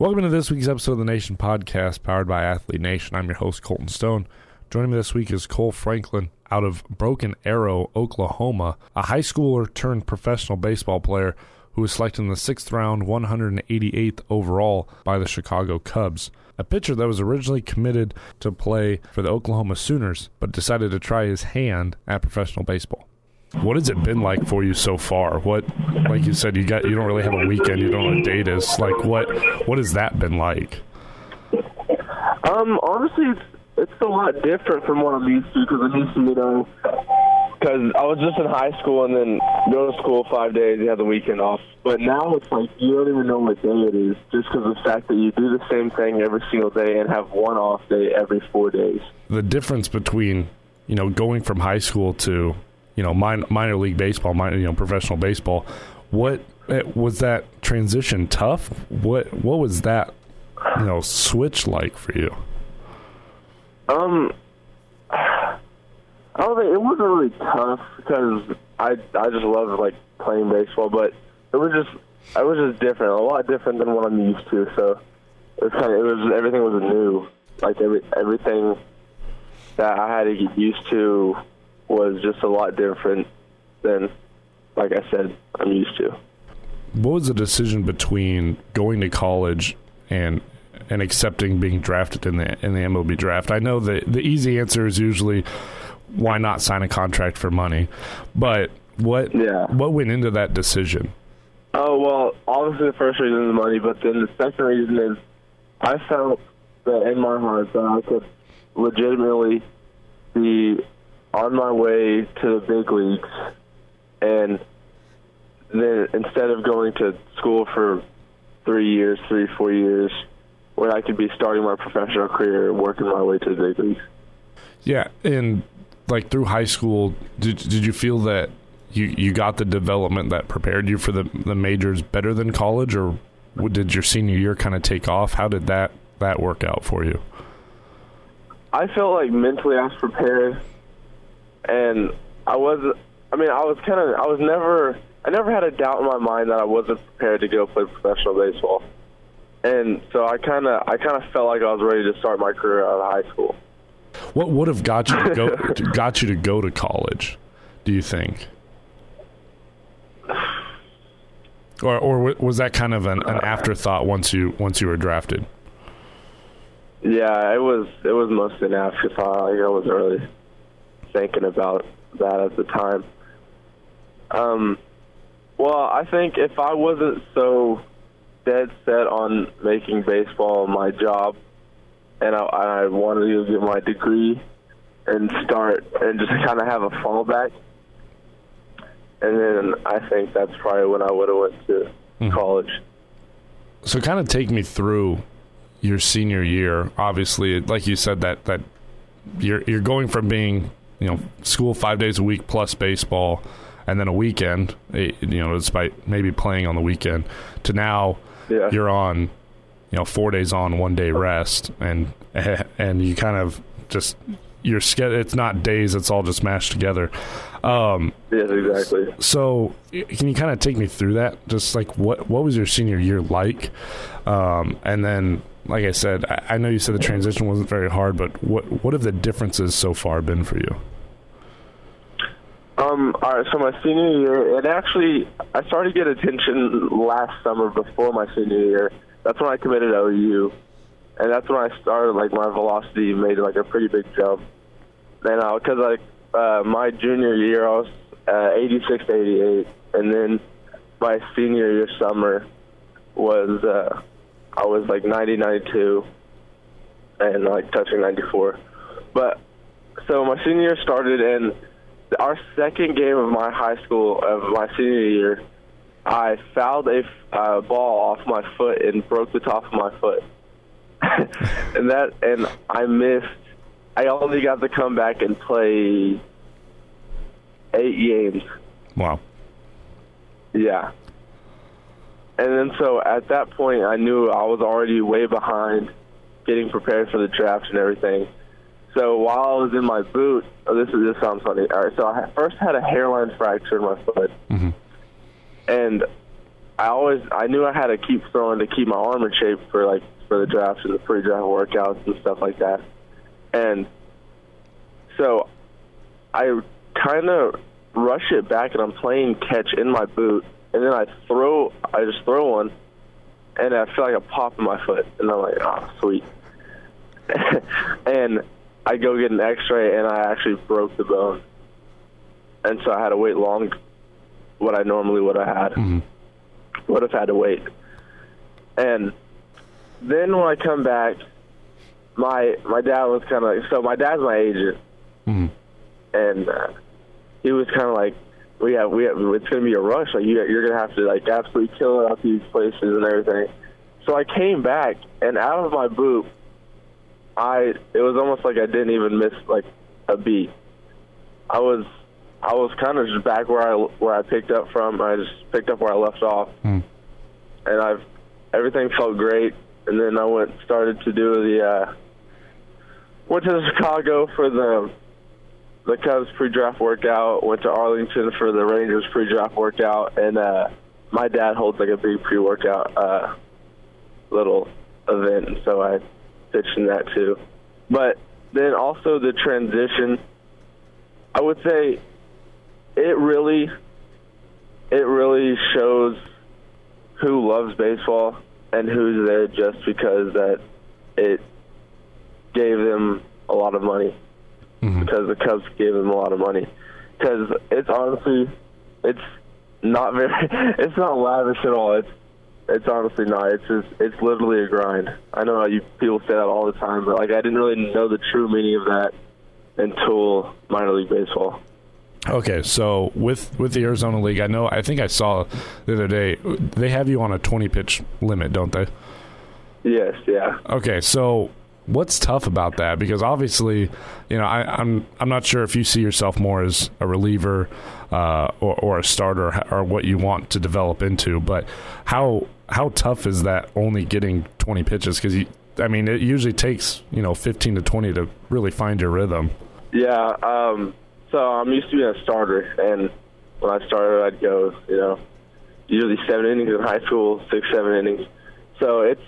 Welcome to this week's episode of the Nation Podcast, powered by Athlete Nation. I'm your host, Colton Stone. Joining me this week is Kohl Franklin out of Broken Arrow, Oklahoma, a high schooler turned professional baseball player who was selected in the sixth round, 188th overall by the Chicago Cubs. A pitcher that was originally committed to play for the Oklahoma Sooners, but decided to try his hand at professional baseball. What has it been like for you so far? What, like you said, you got you don't really have a weekend. You don't know what date is. Like what what has that been like? Um, honestly, it's it's a lot different from what I'm used to because I'm used to you know because I was just in high school and then go to school five days, you have the weekend off. But now it's like you don't even know what day it is just because of the fact that you do the same thing every single day and have one off day every four days. The difference between you know going from high school to you know minor, minor league baseball, minor, you know professional baseball. What eh, was that transition tough? What what was that you know switch like for you? Um, I don't think it wasn't really tough because I I just love like playing baseball, but it was just it was just different, a lot different than what I'm used to. So it was kind of it was everything was new, like every everything that I had to get used to was just a lot different than, like I said, I'm used to. What was the decision between going to college and and accepting being drafted in the in the MLB draft? I know the the easy answer is usually why not sign a contract for money, but what Yeah. what went into that decision? Oh well, obviously the first reason is money, but then the second reason is I felt that in my heart that I could legitimately be on my way to the big leagues, and then instead of going to school for three years, three four years, where I could be starting my professional career, working my way to the big leagues. Yeah, and like through high school, did did you feel that you you got the development that prepared you for the the majors better than college, or did your senior year kind of take off? How did that that work out for you? I felt like mentally I was prepared, and I was. I mean, I was kind of. I was never. I never had a doubt in my mind that I wasn't prepared to go play professional baseball, and so I kind of. I kind of felt like I was ready to start my career out of high school. What would have got you to go got you to go to college? Do you think? Or, or was that kind of an, an afterthought once you once you were drafted? Yeah, it was. It was mostly an afterthought. Like I wasn't really thinking about that at the time. Um, well, I think if I wasn't so dead set on making baseball my job, and I, I wanted to get my degree and start and just kind of have a fallback, and then I think that's probably when I would have went to Mhm. college. So kind of take me through your senior year. Obviously, like you said, that that you're you're going from being you know school five days a week plus baseball, and then a weekend. eh, You know, despite maybe playing on the weekend, to now Yeah. you're on you know four days on, one day rest, and and you kind of just your schedule. It's not days; it's all just mashed together. Um, yes, exactly. so, can you kind of take me through that? Just like what what was your senior year like? Um, and then, like I said, I, I know you said the transition wasn't very hard, but what what have the differences so far been for you? Um, all right, so my senior year, it actually, I started to get attention last summer before my senior year. That's when I committed OU. And that's when I started, like, my velocity made, like, a pretty big jump. And, uh, cause, like, uh, my junior year, I was, uh, 86 to 88. And then my senior year summer was, uh, I was, like, 90, 92. And, like, touching 94. But, so my senior year started, and our second game of my high school of my senior year, I fouled a uh, ball off my foot and broke the top of my foot, and that and I missed. I only got to come back and play eight games. Wow. Yeah. And then so at that point, I knew I was already way behind getting prepared for the draft and everything. So while I was in my boot, oh, this is this sounds funny. All right, so I first had a hairline fracture in my foot, Mhm. and I always I knew I had to keep throwing to keep my arm in shape for like for the drafts and the pre-draft workouts and stuff like that. And so I kind of rush it back and I'm playing catch in my boot and then I throw I just throw one and I feel like a pop in my foot and I'm like, oh sweet. and I go get an X-ray, and I actually broke the bone, and so I had to wait long. What I normally would have had, Mhm. would have had to wait. And then when I come back, my my dad was kind of so my dad's my agent, Mhm. and uh, he was kind of like, "We have we have it's gonna be a rush. Like you you're gonna have to like absolutely kill it out these places and everything." So I came back, and out of my boot, I it was almost like I didn't even miss like a beat. I was I was kind of just back where I where I picked up from. I just picked up where I left off, Mm. and I've everything felt great. And then I went started to do the uh, went to Chicago for the the Cubs pre-draft workout. Went to Arlington for the Rangers pre-draft workout, and uh, my dad holds like a big pre-workout uh, little event, and so I pitched in that too. But then also the transition, I would say it really it really shows who loves baseball and who's there just because that it gave them a lot of money Mhm. because the Cubs gave him a lot of money. Because it's honestly it's not very it's not lavish at all. It's it's honestly not. It's just it's literally a grind. I know how you people say that all the time but like I didn't really know the true meaning of that until minor league baseball. Okay, so with with the Arizona League, I know I think I saw the other day they have you on a 20 pitch limit, don't they? yes yeah. Okay, so what's tough about that? Because obviously, you know, I, I'm I'm not sure if you see yourself more as a reliever uh, or, or a starter or what you want to develop into, but how how tough is that only getting 20 pitches? Because I mean, it usually takes you know 15 to 20 to really find your rhythm. Yeah, um, so I'm used to being a starter, and when I started, I'd go, you know, usually seven innings in high school, six, seven innings. So it's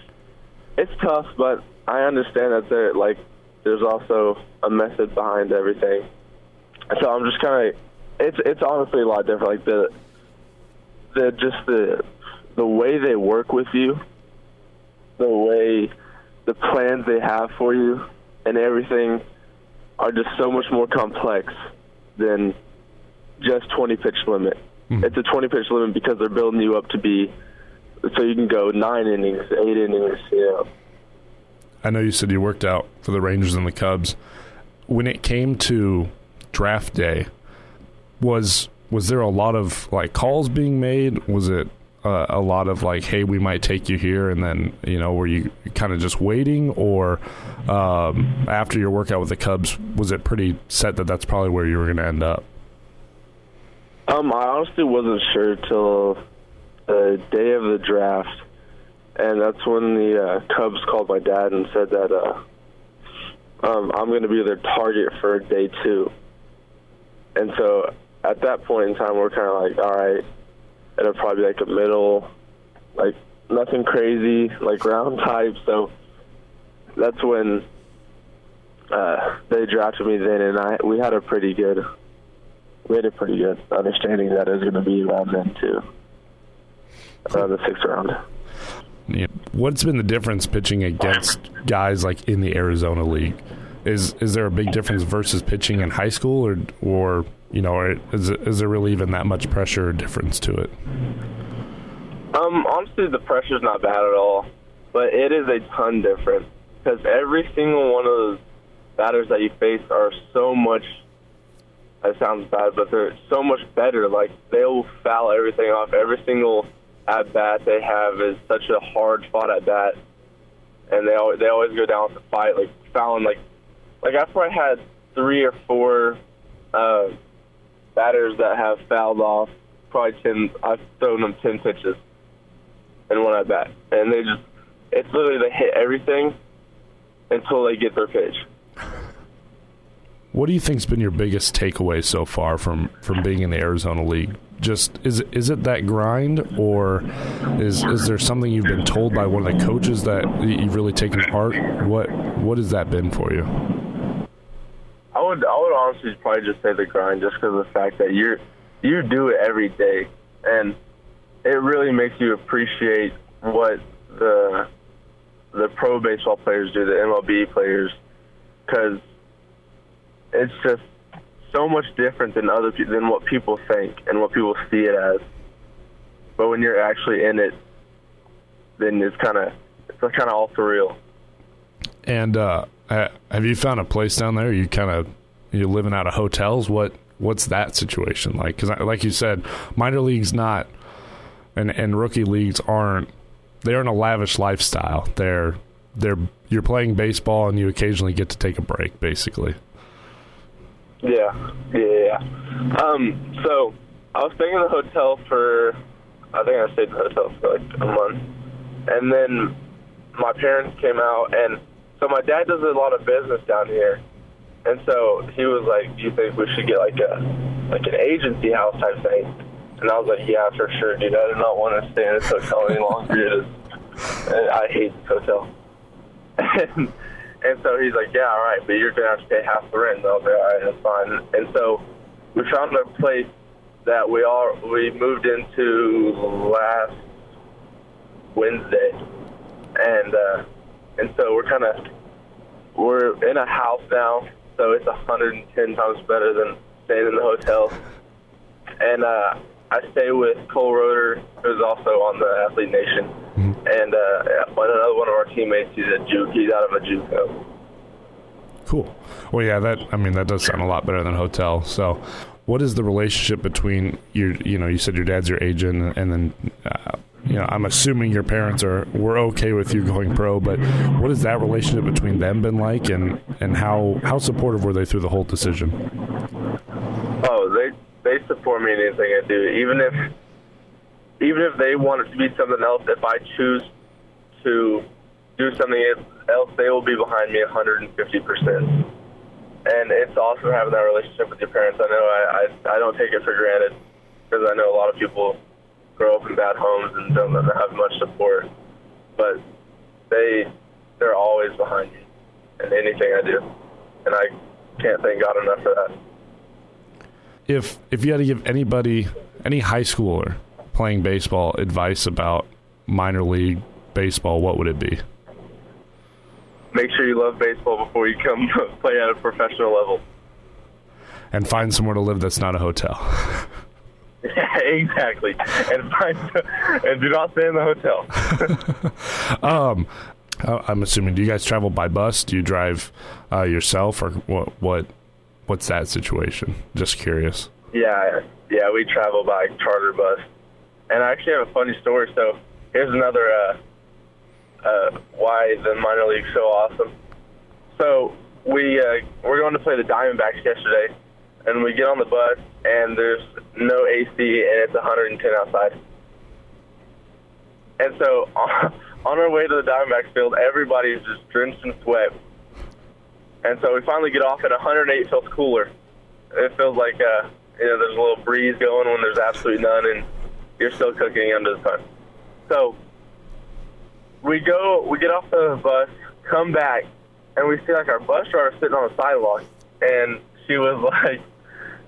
it's tough, but I understand that there, like, there's also a method behind everything. So I'm just kind of, it's it's honestly a lot different. Like the the just the the way they work with you, the way the plans they have for you, and everything are just so much more complex than just 20 pitch limit. Mhm. It's a 20 pitch limit because they're building you up to be so you can go nine innings, eight innings, you know. I know you said you worked out for the Rangers and the Cubs. When it came to draft day, was was there a lot of like calls being made? Was it uh, a lot of like, "Hey, we might take you here," and then you know, were you kind of just waiting, or um, after your workout with the Cubs, was it pretty set that that's probably where you were going to end up? Um, I honestly wasn't sure till the day of the draft, and that's when the uh, Cubs called my dad and said that uh, um, I'm going to be their target for day two. And so at that point in time, we're kind of like, all right, it'll probably be like a middle, like nothing crazy, like round type. So that's when uh, they drafted me then, and I we had a pretty good we had a pretty good understanding that it was going to be around then too, around the sixth round. Yeah. What's been the difference pitching against guys like in the Arizona League? Is is there a big difference versus pitching in high school, or or you know, or is it, is there really even that much pressure or difference to it? Um, honestly, the pressure's not bad at all, but it is a ton different because every single one of those batters that you face are so much. That sounds bad, but they're so much better. Like they'll foul everything off. Every single at bat they have is such a hard fought at bat, and they always, they always go down with the fight, like fouling. Like like I had three or four uh, batters that have fouled off probably ten. I've thrown them ten pitches and one at bat, and they just it's literally they hit everything until they get their pitch. What do you think's been your biggest takeaway so far from from being in the Arizona League? Just is it, is it that grind, or is is there something you've been told by one of the coaches that you've really taken to heart? What what has that been for you? I would I would honestly probably just say the grind, just because of the fact that you're you do it every day, and it really makes you appreciate what the the pro baseball players do, the MLB players, because it's just so much different than other than what people think and what people see it as. But when you're actually in it, then it's kind of it's kind of all surreal. And uh, have you found a place down there? You kind of you living out of hotels? What what's that situation like? Because like you said, minor leagues not and and rookie leagues aren't they aren't a lavish lifestyle. They're they're you're playing baseball and you occasionally get to take a break, basically. Yeah, yeah, yeah. Um, so I was staying in the hotel for, I think I stayed in the hotel for like a month, and then my parents came out, and so my dad does a lot of business down here, and so he was like, "Do you think we should get like a like an agency house type thing?" And I was like, "Yeah, for sure, dude. I do not want to stay in this hotel any longer. I hate this hotel." And and so he's like, yeah, all right, but you're going to have to pay half the rent. And I was like, all right, that's fine. And so we found a place that we all we moved into last Wednesday, and uh, and so we're kind of we're in a house now, so it's 110 times better than staying in the hotel. And uh, I stay with Cole Roederer, who's also on the Athlete Nation and uh, another one of our teammates, he's a juke. He's out of a JUCO. Cool. Well, yeah, that I mean that does sound a lot better than hotel. So, what is the relationship between your? You know, you said your dad's your agent, and then. Uh, you know, I'm assuming your parents are were okay with you going pro, but what has that relationship between them been like, and and how how supportive were they through the whole decision? Oh, they they support me in anything I do, even if even if they want it to be something else, if I choose to do something else, they will be behind me 150%. And it's awesome having that relationship with your parents. I know I, I, I don't take it for granted because I know a lot of people grow up in bad homes and don't have much support. But they, they're always behind me in anything I do. And I can't thank God enough for that. If, if you had to give anybody, any high schooler, playing baseball advice about minor league baseball, what would it be? Make sure you love baseball before you come play at a professional level. And find somewhere to live that's not a hotel. yeah, exactly. And find and do not stay in the hotel. um, I'm assuming. Do you guys travel by bus? Do you drive uh, yourself, or what? What? What's that situation? Just curious. Yeah, yeah, we travel by charter bus. And I actually have a funny story. So here's another uh, uh, why the minor league's so awesome. So we uh, we're going to play the Diamondbacks yesterday, and we get on the bus, and there's no AC, and it's 110 outside. And so on our way to the Diamondbacks field, everybody's just drenched in sweat. And so we finally get off at 108 feels cooler. It feels like uh, you know there's a little breeze going when there's absolutely none, and you're still cooking under the sun. So we go, we get off the bus, come back, and we see like our bus driver sitting on the sidewalk, and she was like,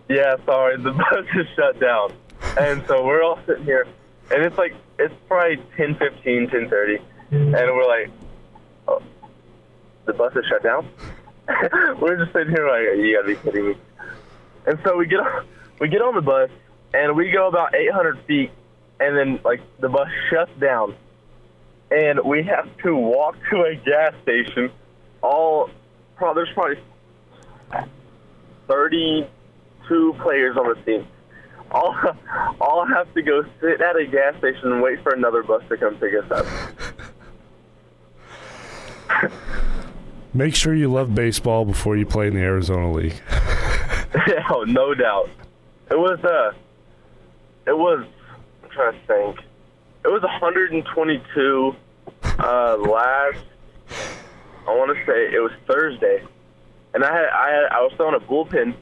"Yeah, sorry, the bus is shut down." And so we're all sitting here, and it's like it's probably 10:15, 10:30, and we're like, oh, "The bus is shut down." we're just sitting here like, "You gotta be kidding me!" And so we get on, we get on the bus, and we go about 800 feet and then like the bus shuts down, and we have to walk to a gas station. All there's probably 32 players on the team. All all have to go sit at a gas station and wait for another bus to come pick us up. Make sure you love baseball before you play in the Arizona League. oh, no doubt. It was uh, it was trying to think. It was 122 uh, last. I want to say it was Thursday, and I had, I had, I was throwing a bullpen,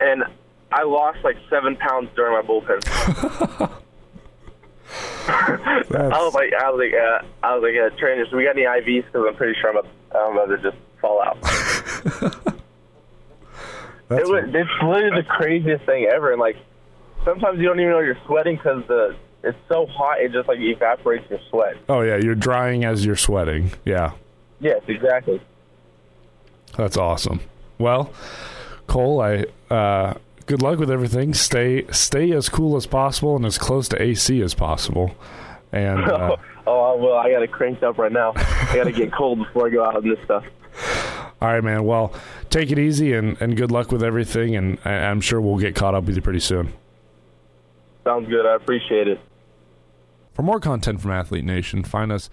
and I lost like seven pounds during my bullpen. I was like, I was like, uh, I was like, uh, trainers, do we got any IVs? Because I'm pretty sure I'm, a, I'm about to just fall out. it was, it's literally the craziest thing ever, and like sometimes you don't even know you're sweating because the it's so hot it just like evaporates your sweat. Oh yeah, you're drying as you're sweating. Yeah. Yes, exactly. That's awesome. Well, Kohl, I uh, good luck with everything. Stay stay as cool as possible and as close to AC as possible. And uh, oh well, I got it cranked up right now. I got to get cold before I go out and this stuff. All right, man. Well, take it easy and, and good luck with everything. And I, I'm sure we'll get caught up with you pretty soon. Sounds good. I appreciate it. For more content from Athlete Nation, find us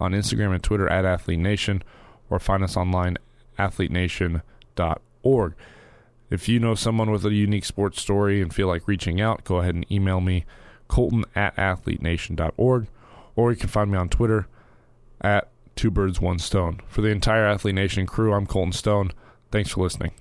on Instagram and Twitter at Athlete Nation or find us online athletenation.org. If you know someone with a unique sports story and feel like reaching out, go ahead and email me, colton at athletenation.org, or you can find me on Twitter at Two Birds, One Stone. For the entire Athlete Nation crew, I'm Colton Stone. Thanks for listening.